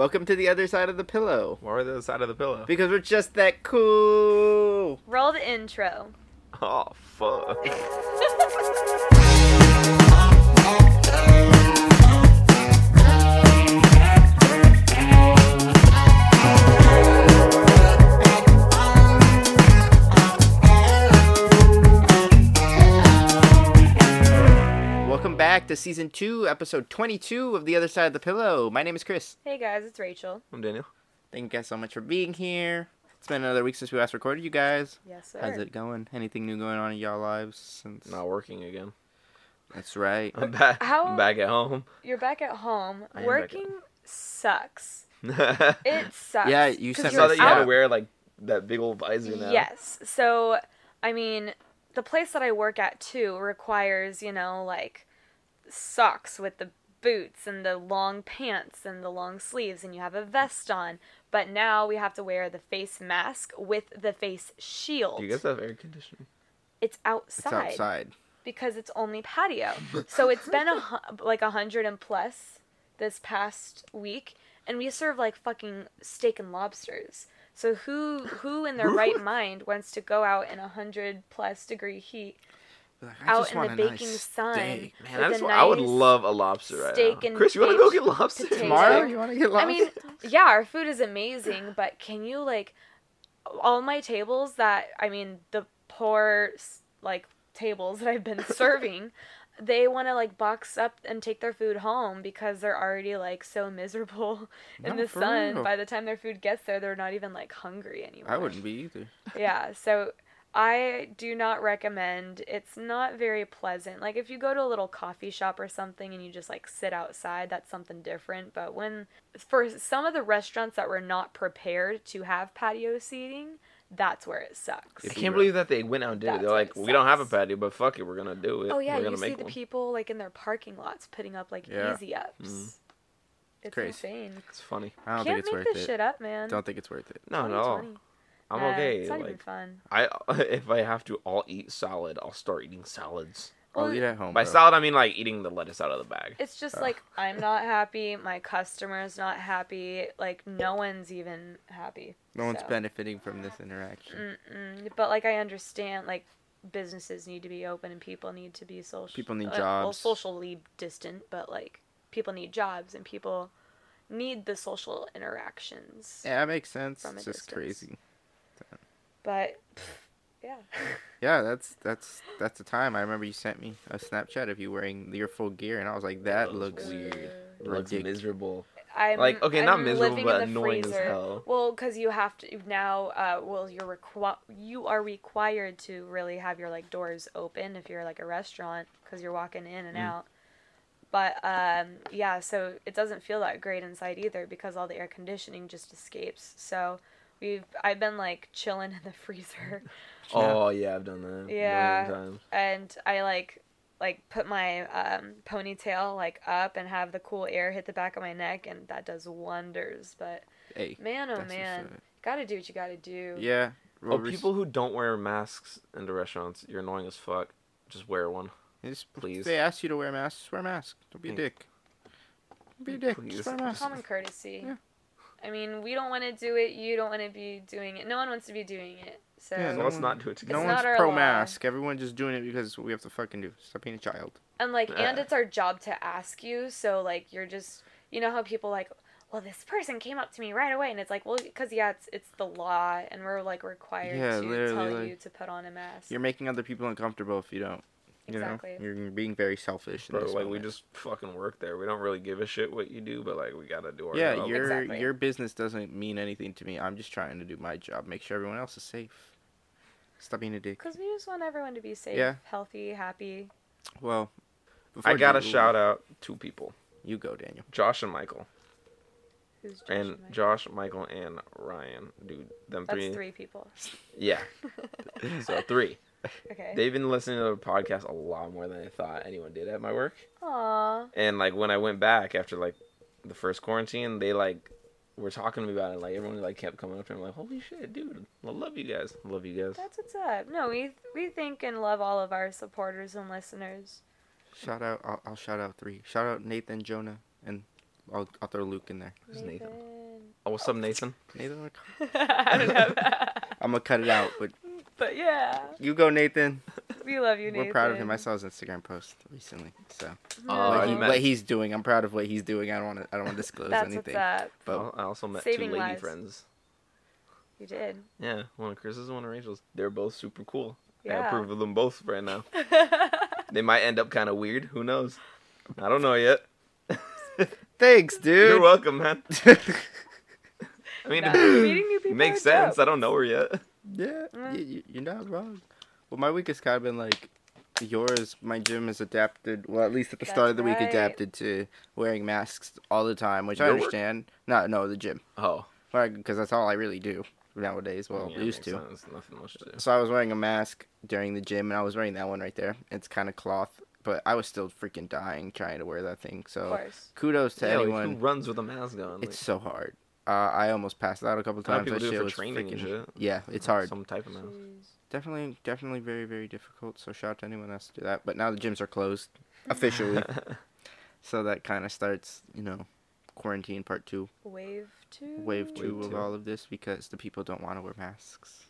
Welcome to the other side of the pillow. Why are the other side of the pillow? Because we're just that cool. Roll the intro. Oh fuck. back to season two, episode 22 of The Other Side of the Pillow. My name is Chris. Hey guys, it's Rachel. I'm Daniel. Thank you guys so much for being here. It's been another week since we last recorded you guys. Yes, sir. How's it going? Anything new going on in y'all lives since? Not working again. That's right. I'm back. How- I'm back at home. You're back at home. I am back at Working sucks. It sucks. Yeah, you 'Cause sent saw you're that you had to out- wear like that big old visor now. Yes. So, I mean, the place that I work at too requires, you know, like socks with the boots and the long pants and the long sleeves and you have a vest on. But now we have to wear the face mask with the face shield. Do you guys have air conditioning? it's outside It's outside, outside. because it's only patio. so it's been a like a hundred and plus this past week, and we serve like fucking steak and lobsters. So who who in their right mind wants to go out in a hundred plus degree heat Like, I out just in want the a baking nice sun steak. Man, with I, a just, I would love a lobster right steak now. and Chris, you want to go get lobster potato. Tomorrow, you want to get lost? I mean, yeah, our food is amazing, but can you like all my tables that I mean the poor like tables that I've been serving, they want to like box up and take their food home because they're already like so miserable in No, the sun. real. By the time their food gets there, they're not even like hungry anymore. I wouldn't be either. Yeah, so I do not recommend. It's not very pleasant. Like if you go to a little coffee shop or something and you just like sit outside, that's something different. But when for some of the restaurants that were not prepared to have patio seating, that's where it sucks. I can't believe that they went out and did it. They're like, it we don't have a patio, but fuck it, we're gonna do it. Oh yeah, we're you gonna see make the one. people like in their parking lots putting up like Yeah. easy ups. Mhm. It's Crazy. insane. It's funny. I don't Can't think it's make worth this it. shit up, man. Don't think it's worth it. No, no, 2020. I'm Nah, okay. It's not even fun. I if I have to all eat salad, I'll start eating salads. I'll eat at home. By bro. salad, I mean like eating the lettuce out of the bag. It's just Ugh. like I'm not happy, my customer's not happy, like no one's even happy. No one's benefiting from this interaction. Mm-mm. But like I understand, like businesses need to be open and people need to be social. People need uh, Well, jobs. socially distant, but like people need jobs and people need the social interactions. Yeah, that makes sense. From It's just distance. crazy. But yeah, Yeah, that's that's that's the time. I remember you sent me a Snapchat of you wearing your full gear, and I was like, that looks weird. It Uh, looks miserable. I'm Like, okay, not I'm miserable, but in the annoying as hell. Well, because you have to now. Uh, well, you're requ- you are required to really have your like doors open if you're like a restaurant because you're walking in and Mm. out. But um, yeah, so it doesn't feel that great inside either because all the air conditioning just escapes. So we've I've been like chilling in the freezer, Oh yeah, I've done that. Yeah. times. and I like like put my um, ponytail like up and have the cool air hit the back of my neck, and that does wonders. But Hey, man, oh man. Gotta do what you gotta do. Yeah. Oh, well, res- people who don't wear masks in the restaurants, you're annoying as fuck. Just wear one. just, please. If they ask you to wear masks, just wear a mask. Don't be a dick. Don't be a dick. Please. Just wear a mask. Common courtesy. Yeah. I mean, we don't want to do it. You don't want to be doing it. No one wants to be doing it. So Yeah, no let's one- not do it It's No together. one's pro mask. Everyone's just doing it because we have to fucking do. Stop being a child. and like, and Uh. it's our job to ask you. So like, you're just, you know how people like, well, this person came up to me right away, and it's like, well, because yeah, it's it's the law, and we're like required Yeah, to tell like- you to put on a mask. You're making other people uncomfortable if you don't. You Exactly. know, you're being very selfish. in Bro, this like we just fucking work there. We don't really give a shit what you do, but like we gotta do our Yeah, job. your Exactly. your business doesn't mean anything to me. I'm just trying to do my job, make sure everyone else is safe. Stop being a dick. Because we just want everyone to be safe, Yeah. healthy, happy. Well, I gotta shout out two people, You go, Daniel. Josh and Michael, Who's Josh and Mike? Josh, Michael, and Ryan. Dude, them That's three. three people. Yeah, so three. okay. They've been listening to the podcast a lot more than I thought anyone did at my work. Aww. And like when I went back after like the first quarantine, they like were talking to me about it. Like everyone like kept coming up to me like, "Holy shit, dude! I love you guys. I love you guys." That's what's up. No, we we think and love all of our supporters and listeners. Shout out. I'll, I'll shout out three. Shout out Nathan, Jonah, and I'll, I'll throw Luke in there. Who's Nathan? Oh, what's up, Nathan? Nathan, I don't know. I'm gonna cut it out, but but yeah, you go, Nathan. we love you, Nathan. We're proud of him. I saw his Instagram post recently, so mm-hmm. Oh, what, he, met- what he's doing, I'm proud of what he's doing. I don't want to. I don't want to disclose That's anything. what's up. But oh, I also met Saving two lady lives. friends. You did. Yeah, one of Chris's and one of Rachel's. They're both super cool. I Yeah. approve of them both right now. They might end up kind of weird. Who knows? I don't know yet. thanks, dude. You're welcome, man. I mean, Nah, it meeting new people makes sense. dope. I don't know her yet. Yeah, Mm. y- y- you're not wrong. Well, my week has kind of been like yours. My gym has adapted. Well, at least at the start of the week, right. adapted to wearing masks all the time, which I Your work? understand. No, no, the gym, Oh, because that's all I really do nowadays. Well, yeah, used makes to. sense. Nothing much to do. So I was wearing a mask during the gym, and I was wearing that one right there. It's kind of cloth, but I was still freaking dying trying to wear that thing. Of So course. kudos to yeah, like, anyone. who runs with a mask on? it's so hard. Uh, I almost passed out a couple like, a lot of times. people That do it shit for was training and freaking- shit. Yeah, it's hard. Some type of mask. Definitely, definitely very, very difficult. So shout out to anyone that's to do that. But now the gyms are closed officially, so that kind of starts, you know, quarantine part two, Wave two. wave two Wave of two. all of this because the people don't want to wear masks.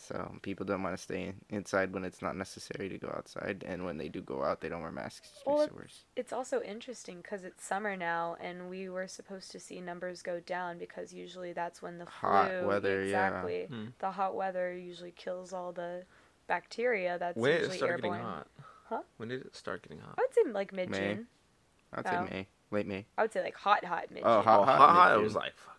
So people don't want to stay inside when it's not necessary to go outside, and when they do go out, they don't wear masks. It just Well, makes it worse. It's also interesting because it's summer now, and we were supposed to see numbers go down because usually that's when the Hot flu. weather, yeah. exactly. Hmm. The hot weather usually kills all the bacteria that's When did it usually airborne. getting hot? Huh? When did it start getting hot? I would say like mid June. I'd Oh. say May, late May, I would say like hot, hot mid Oh, hot, oh, hot, hot, hot. It was like fucking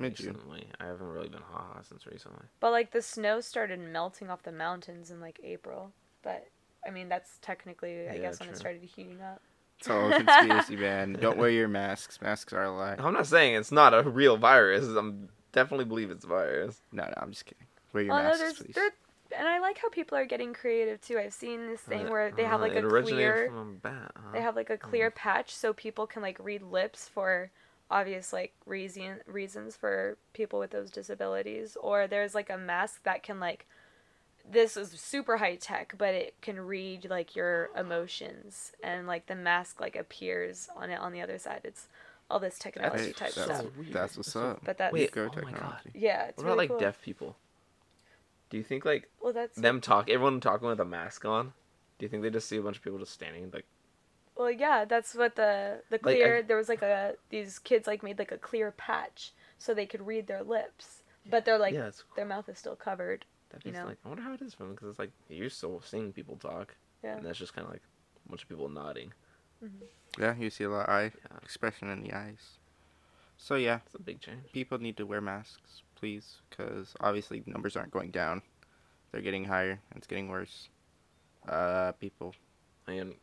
mid June. recently. I haven't really been hot, hot since recently. But like the snow started melting off the mountains in like April. But I mean that's technically I Yeah, guess when it true. started heating up. It's all a conspiracy, man. Don't wear your masks. Masks are a lie. I'm not saying it's not a real virus. I'm definitely believe it's a virus. No, no, I'm just kidding. Wear your Oh no, masks, there's please. there, and I like how people are getting creative too. I've seen this thing Uh, where they have uh, like it a originated clear. from a bat. Huh? They have like a clear patch so people can like read lips for obvious like reason reasons for people with those disabilities or there's like a mask that can like this is super high tech but it can read like your emotions and like the mask like appears on it on the other side it's all this technology Hey, type that's, stuff weird. that's what's up. but that's Wait, Go oh my God. technology. yeah it's What about really like cool. deaf people? Do you think like well that's them talk? Everyone talking with a mask on. Do you think they just see a bunch of people just standing like? Well, yeah, that's what the the Like, clear. I- there was like a these kids like made like a clear patch so they could read their lips, but they're like yeah, it's their mouth is still covered. that you is know? like I wonder how it is for them because it's like you're still seeing people talk, Yeah. and that's just kind of like a bunch of people nodding. Yeah, you see a lot of eye Yeah. expression in the eyes. So yeah, It's a big change. people need to wear masks, please, because obviously numbers aren't going down; they're getting higher. and It's getting worse. Uh, people. And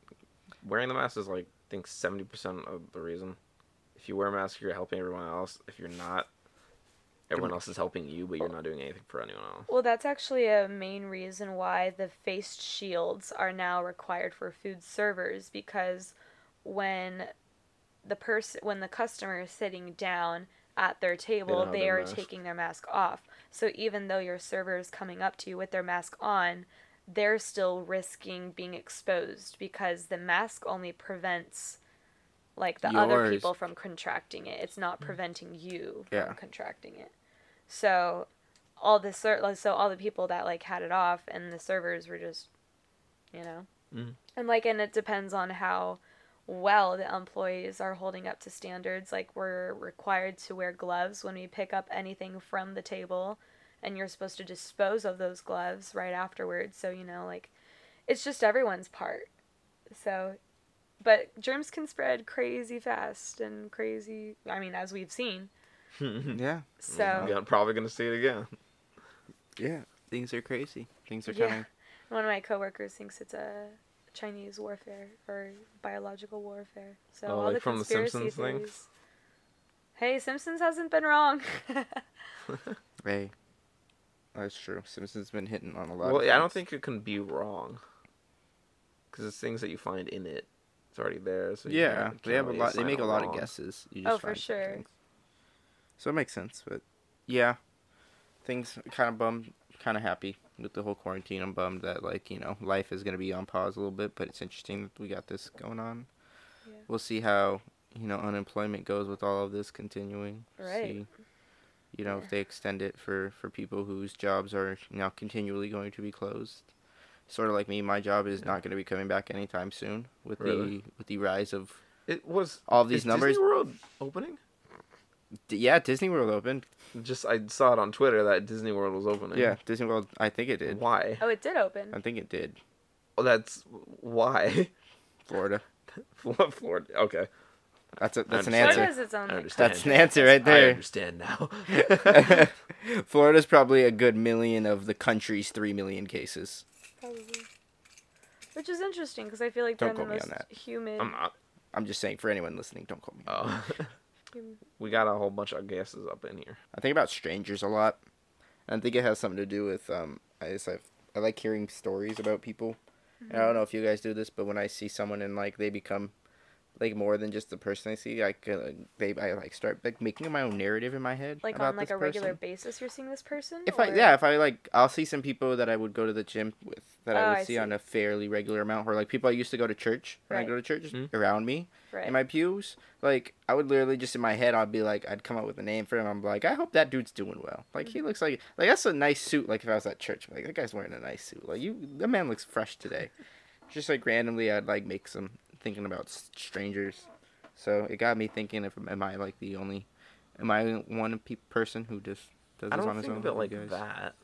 wearing the mask is like I think seventy percent of the reason. If you wear a mask, you're helping everyone else. If you're not, everyone else is helping you, but you're not doing anything for anyone else. Well, that's actually a main reason why the face shields are now required for food servers because when the person when the customer is sitting down at their table, they their are mask. taking their mask off. So even though your server is coming up to you with their mask on, they're still risking being exposed because the mask only prevents like the other people from contracting it. It's not preventing you from contracting it. So all the ser- so all the people that like had it off and the servers were just you know Mhm. and like and it depends on how well the employees are holding up to standards like we're required to wear gloves when we pick up anything from the table and you're supposed to dispose of those gloves right afterwards so you know like it's just everyone's part so but germs can spread crazy fast and crazy i mean as we've seen Yeah, so yeah, I'm probably gonna see it again. yeah. Things are crazy. Things are Yeah. coming. One of my coworkers thinks it's a Chinese warfare or biological warfare. So Oh, all like the from the conspiracy Simpsons thing? Hey, Simpsons hasn't been wrong. Hey, that's true. Simpsons been hitting on a lot. well, of yeah, I don't think it can be wrong. Because it's things that you find in it. It's already there. So you Yeah, can't- they can't have a lot. They make a lot of guesses. You Oh, for sure. things. So it makes sense, but yeah, things kind of bummed, kind of happy with the whole quarantine. I'm bummed that like you know life is gonna be on pause a little bit, but it's interesting that we got this going on. Yeah. We'll see how you know unemployment goes with all of this continuing. Right. See, you know Yeah. if they extend it for for people whose jobs are now continually going to be closed. Sort of like me, my job is not going to be coming back anytime soon with Really? the with the rise of It was all of these is numbers. Disney World opening. D- yeah, Disney World opened. Just I saw it on Twitter that Disney World was opening. Yeah, Disney World. I think it did. Why? Oh, it did open. I think it did. Well, that's why. Florida. Florida. Okay. That's a, that's an answer. its own. I understand. That's an answer right there. I understand now. Florida's probably a good million of the country's three million cases. Probably. Which is interesting because I feel like Don't they're in the quote me on most humid. I'm not. I'm just saying for anyone listening, don't call me. Oh. we got a whole bunch of guesses up in here. I think about strangers a lot. I think it has something to do with um. I just I, I like hearing stories about people. And I don't know if you guys do this, but when I see someone and like they become like more than just the person I see, I can they I like start like making my own narrative in my head. like about on like this a regular basis, you're seeing this person. If I yeah, if I like, I'll see some people that I would go to the gym with that Oh, I would I see, on a fairly regular amount, or like people I used to go to church when Right. I go to church Mhm. around me right. in my pews. Like I would literally just in my head, I'd be like, I'd come up with a name for him. I'm like, I hope that dude's doing well. Like he looks like like that's a nice suit. Like if I was at church, like that guy's wearing a nice suit. Like you, that man looks fresh today. Just like randomly, I'd like make some thinking about strangers. So it got me thinking: if am I like the only, am I one pe- person who just does this on his own? I don't think of it like guys? that.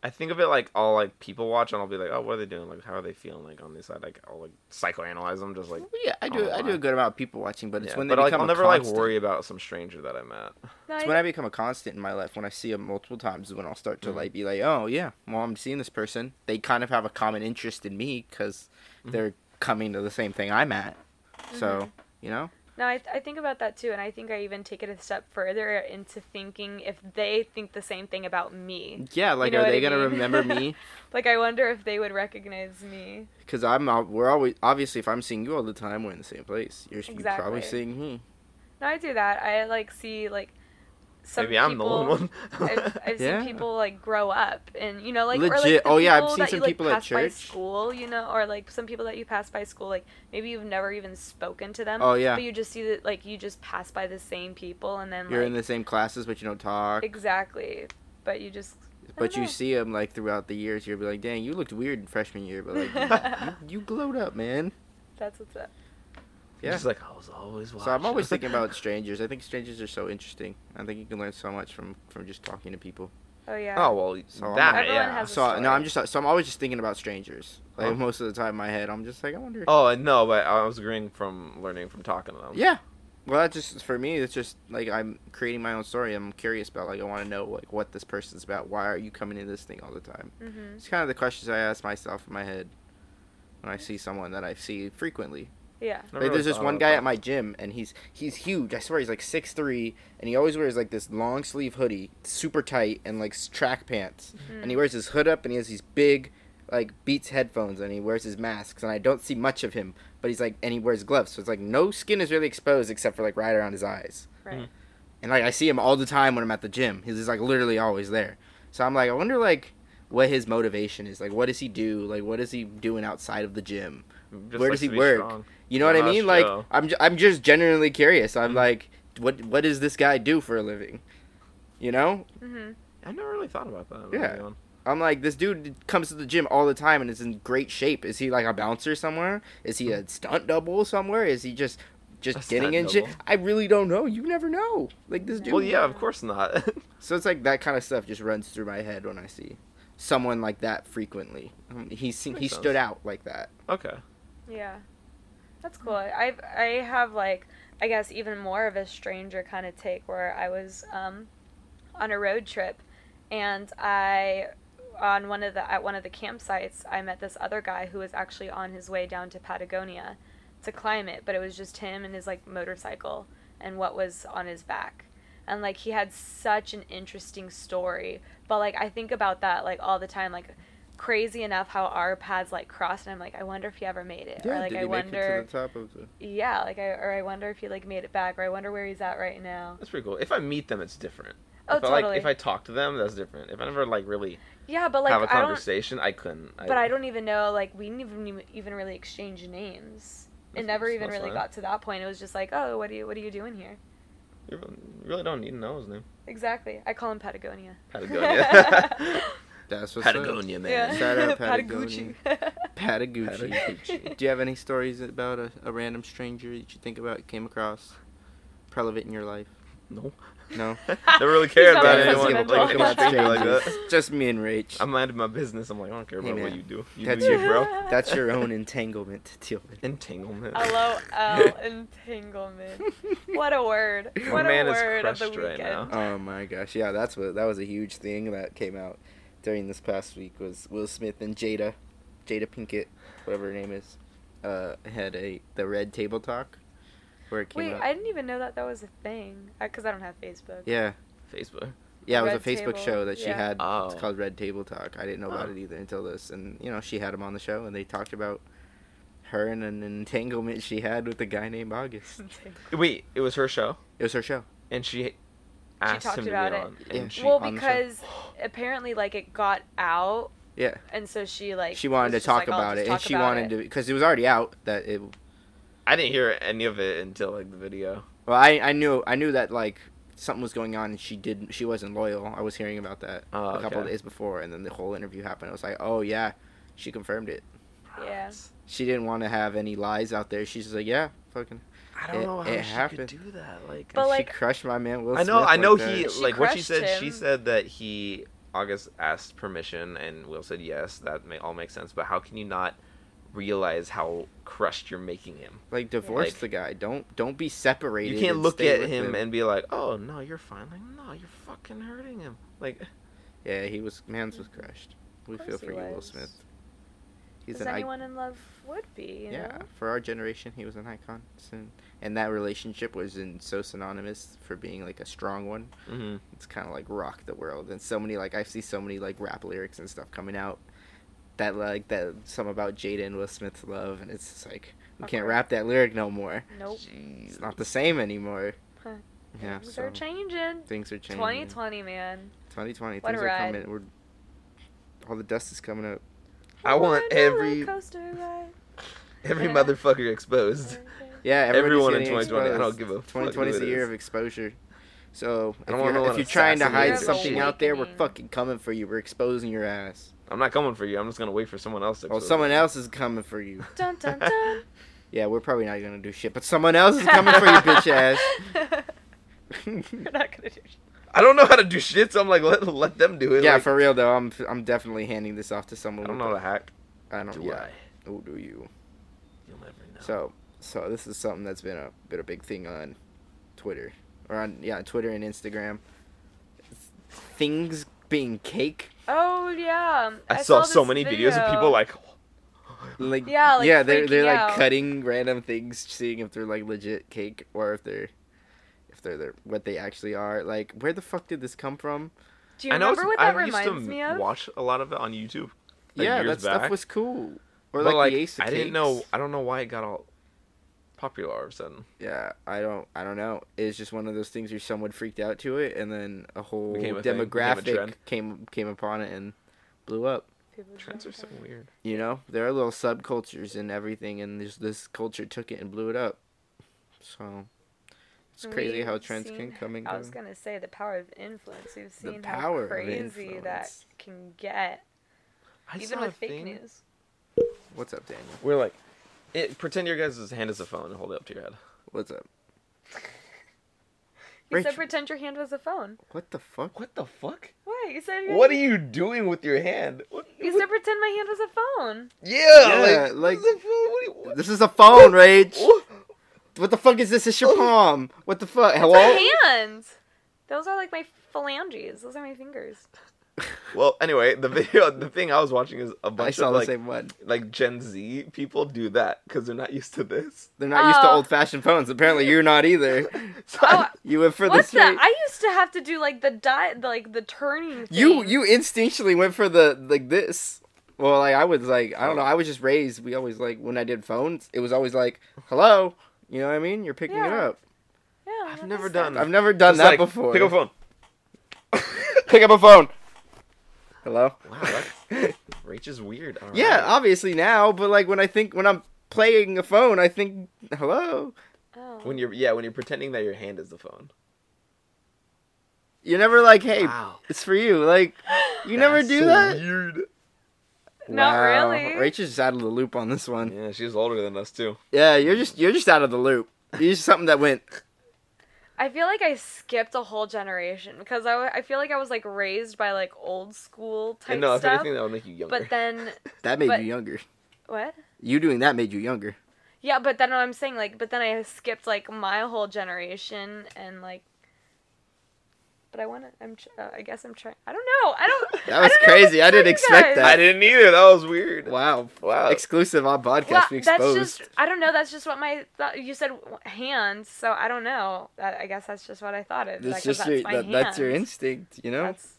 I think of it like I'll like people watch and I'll be like, oh, what are they doing? Like, how are they feeling? Like on this side, like I'll like psychoanalyze them, just like. Yeah, I do. I do a good amount of people watching, but it's yeah. when they but like become I'll a never like worry about some stranger that I met. No, It's I- when I become a constant in my life. When I see them multiple times, is when I'll start to Mhm. like be like, oh yeah, well I'm seeing this person. They kind of have a common interest in me because Mhm. they're coming to the same thing I'm at. Mm-hmm. So you know, No, I, I think about that too, and I think I even take it a step further into thinking if they think the same thing about me. yeah, like know are they I gonna remember me? Like, I wonder if they would recognize me. Because I'm we're always obviously if I'm seeing you all the time, we're in the same place. You're, you're probably seeing me. No, I do that. I like see like some Maybe I'm people. the lone one. I've, I've Yeah. seen people like grow up, and you know, like or like Legit. Oh, yeah, I've seen that some you, like, people at pass by school, you know, or like some people that you pass by school, like maybe you've never even spoken to them. Oh, yeah. But you just see that, like, you just pass by the same people, and then You're like in the same classes, but you don't talk. exactly. But you just. But don't you see them like throughout the years. You'll be like, dang, you looked weird in freshman year, but like you, you glowed up, man. That's what's up. Yeah. Just like I was always watching. So I'm always thinking about strangers. I think strangers are so interesting. I think you can learn so much from from just talking to people. Oh yeah. Oh well, So I'm that yeah. has a So no. I'm just so I'm always just thinking about strangers. Like Oh. most of the time in my head, I'm just like I wonder. Oh no, but I was agreeing from learning from talking to them. Yeah. Well, that just for me, it's just like I'm creating my own story. I'm curious about like I want to know like what this person's about. Why are you coming to this thing all the time? Mhm. It's kind of the questions I ask myself in my head when I see someone that I see frequently. Yeah. Never Like, really there's this one guy at my gym, and he's he's huge. I swear he's like six three, and he always wears like this long sleeve hoodie, super tight, and like track pants. Mm. And he wears his hood up, and he has these big, like Beats headphones, and he wears his masks. And I don't see much of him, but he's like, and he wears gloves, so it's like no skin is really exposed except for like right around his eyes. Right. Mhm. And like I see him all the time when I'm at the gym. He's just like literally always there. So I'm like, I wonder like what his motivation is. Like, what does he do? Like, what is he doing outside of the gym? Just Where likes does he work? strong. You know what I Gosh, mean? Like, Joe. I'm, ju- I'm just genuinely curious. I'm Mhm. like, what, what does this guy do for a living? You know? Mhm. I never really thought about that. Yeah. I'm like, this dude comes to the gym all the time and is in great shape. Is he like a bouncer somewhere? Is he a stunt double somewhere? Is he just, just A getting in shit? I really don't know. You never know. Like this dude. Well, yeah, of course not. So it's like that kind of stuff just runs through my head when I see someone like that frequently. Um, he he Makes stood sense. out like that. okay. Yeah. That's cool. I've I have like I guess even more of a stranger kind of take where I was um on a road trip and I on one of the at one of the campsites I met this other guy who was actually on his way down to Patagonia to climb it, but it was just him and his like motorcycle and what was on his back. And like he had such an interesting story. But like I think about that like all the time like crazy enough how our paths like crossed and I'm like I wonder if he ever made it. or like did I wonder make it to the top of the? yeah, like I or I wonder if he like made it back, or I wonder where he's at right now. That's pretty cool. If I meet them, it's different. Oh, if I, totally. like if I talk to them, that's different. If I never like really yeah, but like have a conversation, I couldn't. But I don't even know. Like we didn't even even really exchange names. it never even really fine. got to that point. It was just like, oh, what do you what are you doing here? You really don't need to know his name. Exactly. I call him Patagonia. Patagonia. That's what's Patagonia, up. man. Yeah. Shout out Patagucci. Patagucci. Patagucci. Do you have any stories about a, a random stranger that you think about, came across, relevant in your life? No. No. Never really cared He's about not anyone sentimental. like, About stranger like that. Just me and Rach. I'm minding my business. I'm like, I don't care Hey, about what you do. You That's do your you, bro. That's your own entanglement to deal with. Entanglement. LOL entanglement. What a word. My What a man is word of the crushed right now. Oh my gosh, yeah, that's what that was a huge thing that came out during this past week was Will Smith and Jada, Jada Pinkett, whatever her name is, uh, had a the Red Table Talk, where it came Wait, out. I didn't even know that that was a thing. Because I don't have Facebook. Yeah, Facebook. yeah, it was Red a Facebook Table, show that she yeah. had. Oh. It's called Red Table Talk. I didn't know about Oh. it either until this, and you know she had him on the show, and they talked about her and an entanglement she had with a guy named August. Wait, it was her show, It was her show. and she asked talked him to about be it. on. Yeah. And she, well, on because apparently, like, it got out, Yeah, and so she, like, she wanted to talk oh, like, about just it, and she wanted it." to because it was already out that it I didn't hear any of it until like the video. Well, I, I knew I knew that like something was going on and she didn't. she wasn't loyal. I was hearing about that Oh, a couple of okay. days before, and then the whole interview happened. I was like, oh yeah, she confirmed it. Yeah. She didn't want to have any lies out there. She's just like, yeah, fucking. I don't It- know how it she happened. could do that. Like, But, and like- she crushed my man Will Smith. I know, Smith I know like he that. She like what she crushed said. She said that he August asked permission, and Will said yes. That may all make sense. But how can you not realize how crushed you're making him? like divorce like- the guy. Don't don't be separated. You can't look at with him and be like, "Oh no, you're fine." Like, no, you're fucking hurting him. Like, yeah, he was man's was crushed. We feel for you, Will. Smith. He's As an icon. anyone in love would be, you Yeah, know? for our generation, he was an icon. Soon. And that relationship was in so synonymous for being like a strong one. hmm it's kind of like rock the world and so many like i see so many like rap lyrics and stuff coming out that like that some about jada and will smith's love and it's just like we can't rap that lyric no more Nope. it's not the same anymore Huh. yeah Things so are changing. things are changing 2020, man. 2020 What a things are ride. coming we're all the dust is coming up I want What a roller every every motherfucker exposed. yeah Everyone in getting 2020. I don't give a fuck 2020 is a year of exposure so if don't wanna know you're, if you're trying to hide is. something out there we're fucking coming for you we're exposing your ass I'm not coming for you. I'm just gonna wait for someone else to. well someone you. else is coming for you Dun dun dun. Yeah, we're probably not gonna do shit, but someone else is coming for you, bitch ass. We're not gonna do shit. I don't know how to do shit, so I'm like, let, let them do it. yeah, like, for real though, I'm I'm definitely handing this off to someone. I don't know a- how to hack. I don't. Do yeah. I? Oh, do you? You'll never know. So, so this is something that's been a been a big thing on Twitter or on yeah Twitter and Instagram. Things being cake, Oh yeah. I, saw, so this many videos of people like, like Yeah, like yeah, they're they're freaking like cutting random things, seeing if they're like legit cake or if they're if they're, they're what they actually are. Like, where the fuck did this come from? Do you I know. remember it's- what that I used reminds to me of? watch a lot of it on YouTube. like, yeah, years that stuff was cool. Or like, like, the Ace of I didn't know. I don't know why it got all popular all of a sudden. Yeah, I don't. I don't know. It's just one of those things where someone freaked out to it, and then a whole a thing, a demographic came came upon it and blew up. Trends are so weird. You know, there are little subcultures and everything, and this this culture took it and blew it up. So it's crazy how We've trends can come and go. I was gonna say the power of influence. We've The seen power how of crazy that can get, I even saw with a fake thing news. What's up, Daniel? We're like, it, pretend your guys' hand is a phone and hold it up to your head. What's up? You said pretend your hand was a phone. What the fuck? What the fuck? What you said? What are you doing with your hand? What, You said pretend my hand was a phone. yeah, Yeah, like, like- what the fuck? What you- what- This is a phone, Rage. What? What the fuck is this? It's your oh. palm. What the fuck? It's Hello? a hand. Those are like my phalanges. Those are my fingers. Well, anyway, the video, the thing I was watching is a bunch saw of the like, same one. like Gen Z people do that because they're not used to this. They're not used to Oh. old-fashioned phones. Apparently, you're not either. So Oh, You went for the What's straight. that? I used to have to do like the di- the, like the turning. Thing. You you instinctually went for the like this. Well, like I was like I don't know. I was just raised. We always like when I did phones, it was always like hello. You know what I mean? You're picking it Yeah. up. Yeah, I've never done that? I've never done Just that like, before. Pick up a phone. Pick up a phone. Hello. Wow, that's Rach is weird. All Yeah, right. obviously now, but like when I think when I'm playing a phone, I think hello. Oh. When you're yeah, when you're pretending that your hand is the phone. You're never like, hey, Wow. it's for you. Like you never That's do so that. Weird. Not Wow. really. Rachel's just out of the loop on this one. Yeah, she's older than us too. Yeah, you're just you're just out of the loop. You're just something that went. I feel like I skipped a whole generation because I, w- I feel like I was like raised by like old school type And no, if anything, that would make you younger. But then That made But- you younger. what? You doing that made you younger. Yeah, but then I'm saying like, but then I skipped like my whole generation and like. But I want to. I'm. Uh, I guess I'm trying. I don't know. I don't. That I was don't crazy. I didn't expect guys. that. I didn't either. That was weird. Wow. Wow. Exclusive on podcast. Well, we that's just. I don't know. That's just what my. Th- you said hands, so I don't know. That, I guess that's just what I thought it. That's like, 'cause just that's your, my that, that's your instinct, you know. That's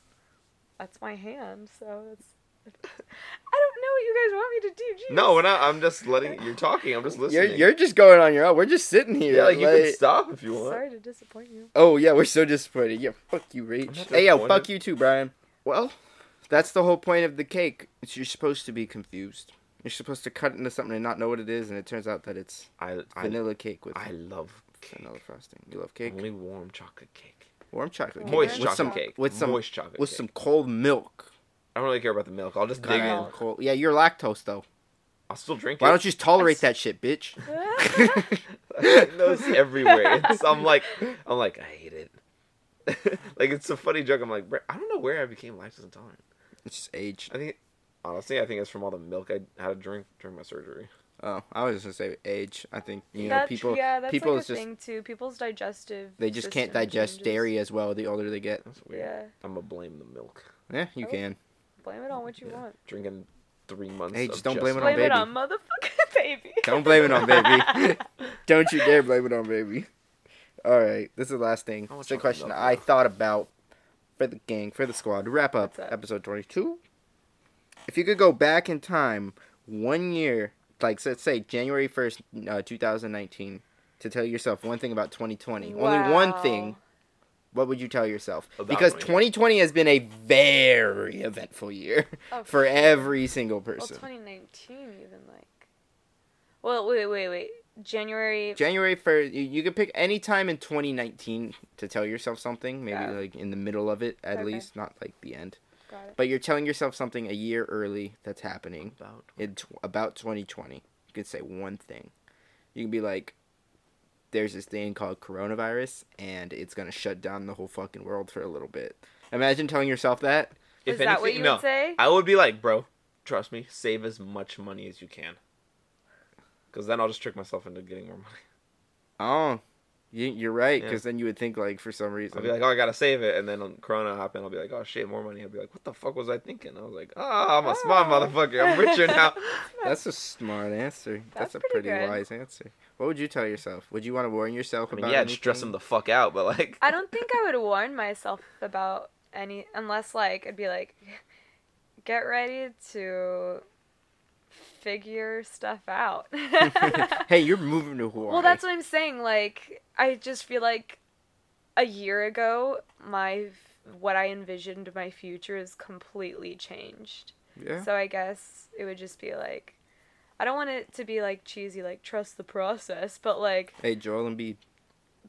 that's my hand. So it's. I don't know what you guys want me to do. Jeez. No, we're not. I'm just letting you're talking. I'm just you're listening. you're just going on your own. We're just sitting here. yeah, like you can stop if you want. Sorry to disappoint you. Oh yeah, we're so disappointed. Yeah, fuck you, I'm Rach. Hey yo, fuck you too, Brian. Well, that's the whole point of the cake. It's you're supposed to be confused. You're supposed to cut into something and not know what it is, and it turns out that it's I I, vanilla cake with I love cake. vanilla frosting. You love cake? Only warm chocolate cake. Warm chocolate cake. Moist with chocolate some, cake. with some moist chocolate with cake. some cold milk. I don't really care about the milk. I'll just dig in. of cold. Yeah, you're lactose though. I'll still drink it. Why it. don't you just tolerate that shit, bitch? It's everywhere. It's, I'm like, I'm like, I hate it. like it's a funny joke. I'm like, "Bro, I don't know where I became lactose intolerant. It's just age. I think, honestly, I think it's from all the milk I had to drink during my surgery. Oh, I was just gonna say age. I think you know That's, people yeah, that's people like a is just thing too. People's digestive. they just can't system digest changes. dairy as well the older they get. That's weird. Yeah, I'm gonna blame the milk. Yeah, you Oh. can. Blame it on what you Yeah. want. Drinking three months. Hey, of just don't blame it on Blame it baby. on motherfucking baby. Don't blame it on baby. Don't you dare blame it on baby. All right, this is the last thing. How It's a question I thought about for the gang, for the squad. To wrap up episode 22. If you could go back in time one year, like let's say January 1st, uh, 2019, to tell yourself one thing about 2020, only one thing, what would you tell yourself? About because 2020. 2020 has been a very eventful year Oh, for sure. every single Well, person. 2019 even like. Well, wait, wait, wait. January. January 1st, you, you could pick any time in 2019 to tell yourself something, maybe Yeah. like in the middle of it at Okay. least, not like the end. Got it. But you're telling yourself something a year early that's happening About in tw- about 2020. You could say one thing. You can be like, there's this thing called coronavirus, and it's going to shut down the whole fucking world for a little bit. Imagine telling yourself that. Is that what you no, would say? I would be like, bro, trust me, save as much money as you can. Because then I'll just trick myself into getting more money. Oh, you, you're right, Yeah. because then you would think, like, for some reason. I'll be like, oh, I gotta save it, and then when Corona happened, I'll be like, oh shit, more money. I'll be like, what the fuck was I thinking? I was like, oh, I'm a smart Oh. motherfucker. I'm richer now. That's a smart answer. That's, That's a pretty pretty wise answer. What would you tell yourself? Would you want to warn yourself I mean, about yeah, just dress anything? him the fuck out, but like, I don't think I would warn myself about any unless like I'd be like, get ready to figure stuff out. hey, you're moving to Hawaii. Well, that's what I'm saying. Like, I just feel like a year ago, my what I envisioned my future is completely changed. yeah. So I guess it would just be like, I don't want it to be like cheesy, like trust the process, but like, Hey, Joel Embiid.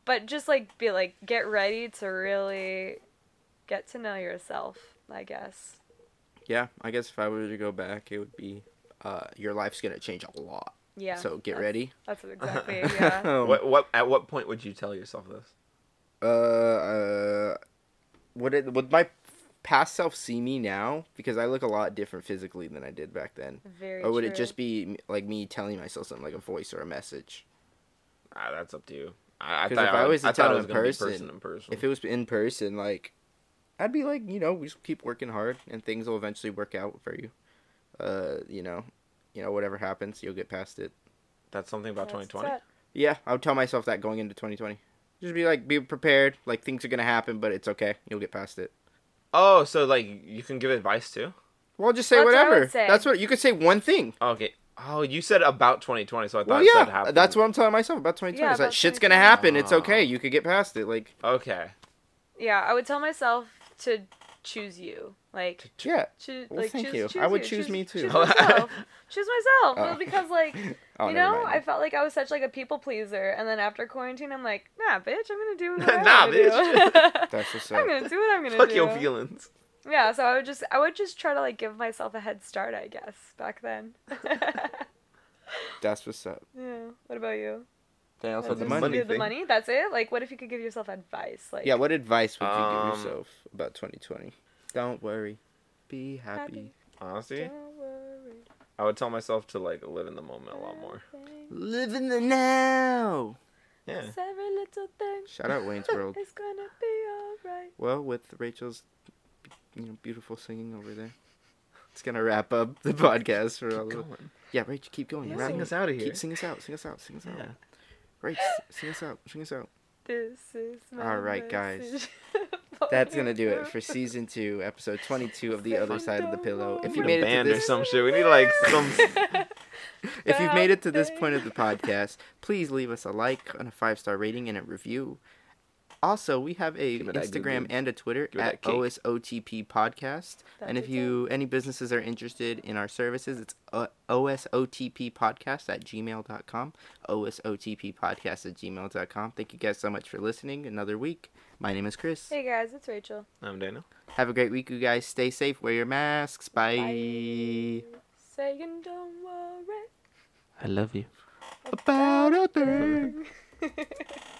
but just like be like, get ready to really get to know yourself. I guess. Yeah, I guess if I were to go back, it would be uh, your life's gonna change a lot. Yeah. so get that's- ready. That's exactly. Yeah. Um, what, what, at what point would you tell yourself this? Uh, uh, would it would my past self see me now because I look a lot different physically than I did back then, Very. or would it just be like me telling myself something like a voice or a message? Ah, that's up to you. I, I 'Cause thought if I I was to I thought tell it was in gonna be person, person in person. If it was in person, like I'd be like, you know, we just keep working hard and things will eventually work out for you. Uh, you know, you know, whatever happens, you'll get past it. that's something about 2020. Yeah, I would tell myself that going into 2020. Just be like, be prepared. Like things are gonna happen, but it's okay. You'll get past it. Oh, so like you can give advice too? Well, just say That's what I whatever. would say. That's what you could say. One thing. Okay. Oh, you said about 2020, so I thought Well, yeah, happened. that's what I'm telling myself about 2020. Yeah, it's like shit's gonna 2020. happen. It's okay. Oh. You could get past it. Like, Okay. Yeah, I would tell myself to choose you. Like yeah. choose. Well, like, thank choose, you. choose I would you. choose me too. Choose myself. choose myself. Oh. Well, because like Oh, you know. I felt like I was such like a people pleaser, and then after quarantine, I'm like, nah, bitch, I'm gonna do what Nah, I'm gonna do. That's what's up. I'm gonna do what I'm gonna Fuck do. your feelings. Yeah, so I would just I would just try to like give myself a head start, I guess, back then. That's what's up. yeah. What about you? Then also the money. money do the money. That's it. Like, what if you could give yourself advice? Like, Yeah, what advice would you Um, give yourself about 2020? Don't worry. Be happy. Happy. Honestly, Don't worry. I would tell myself to like live in the moment a lot more. Live in the now. Yeah. Every little thing. Shout out Wayne's World. It's gonna be alright. Well, with Rachel's you know, beautiful singing over there. It's gonna wrap up the podcast for all of Keep it. going. Yeah, Rachel, keep going. Yeah. Wrap Sing us out of here. Keep sing us out. Sing us out. Sing us out. Yeah. Rach, sing us out. Sing us out. This is my All right, guys. That's gonna do it for season two, episode twenty-two of the other side of the pillow. If you Need made a it to band or this, some shit. We need like some. if you've made it to this point of the podcast, please leave us a like and a five-star rating and a review. Also, we have a Give me that Instagram and a Twitter at. OSOTP Podcast. and if you any businesses are interested in our services, it's uh, OSOTP Podcast at gmail.com. OSOTP Podcast at gmail.com. Thank you guys so much for listening. Another week. My name is Chris. Hey guys, it's Rachel. I'm Daniel. Have a great week, you guys. Stay safe. Wear your masks. Bye. Saying don't worry I love you. About a thing. thing.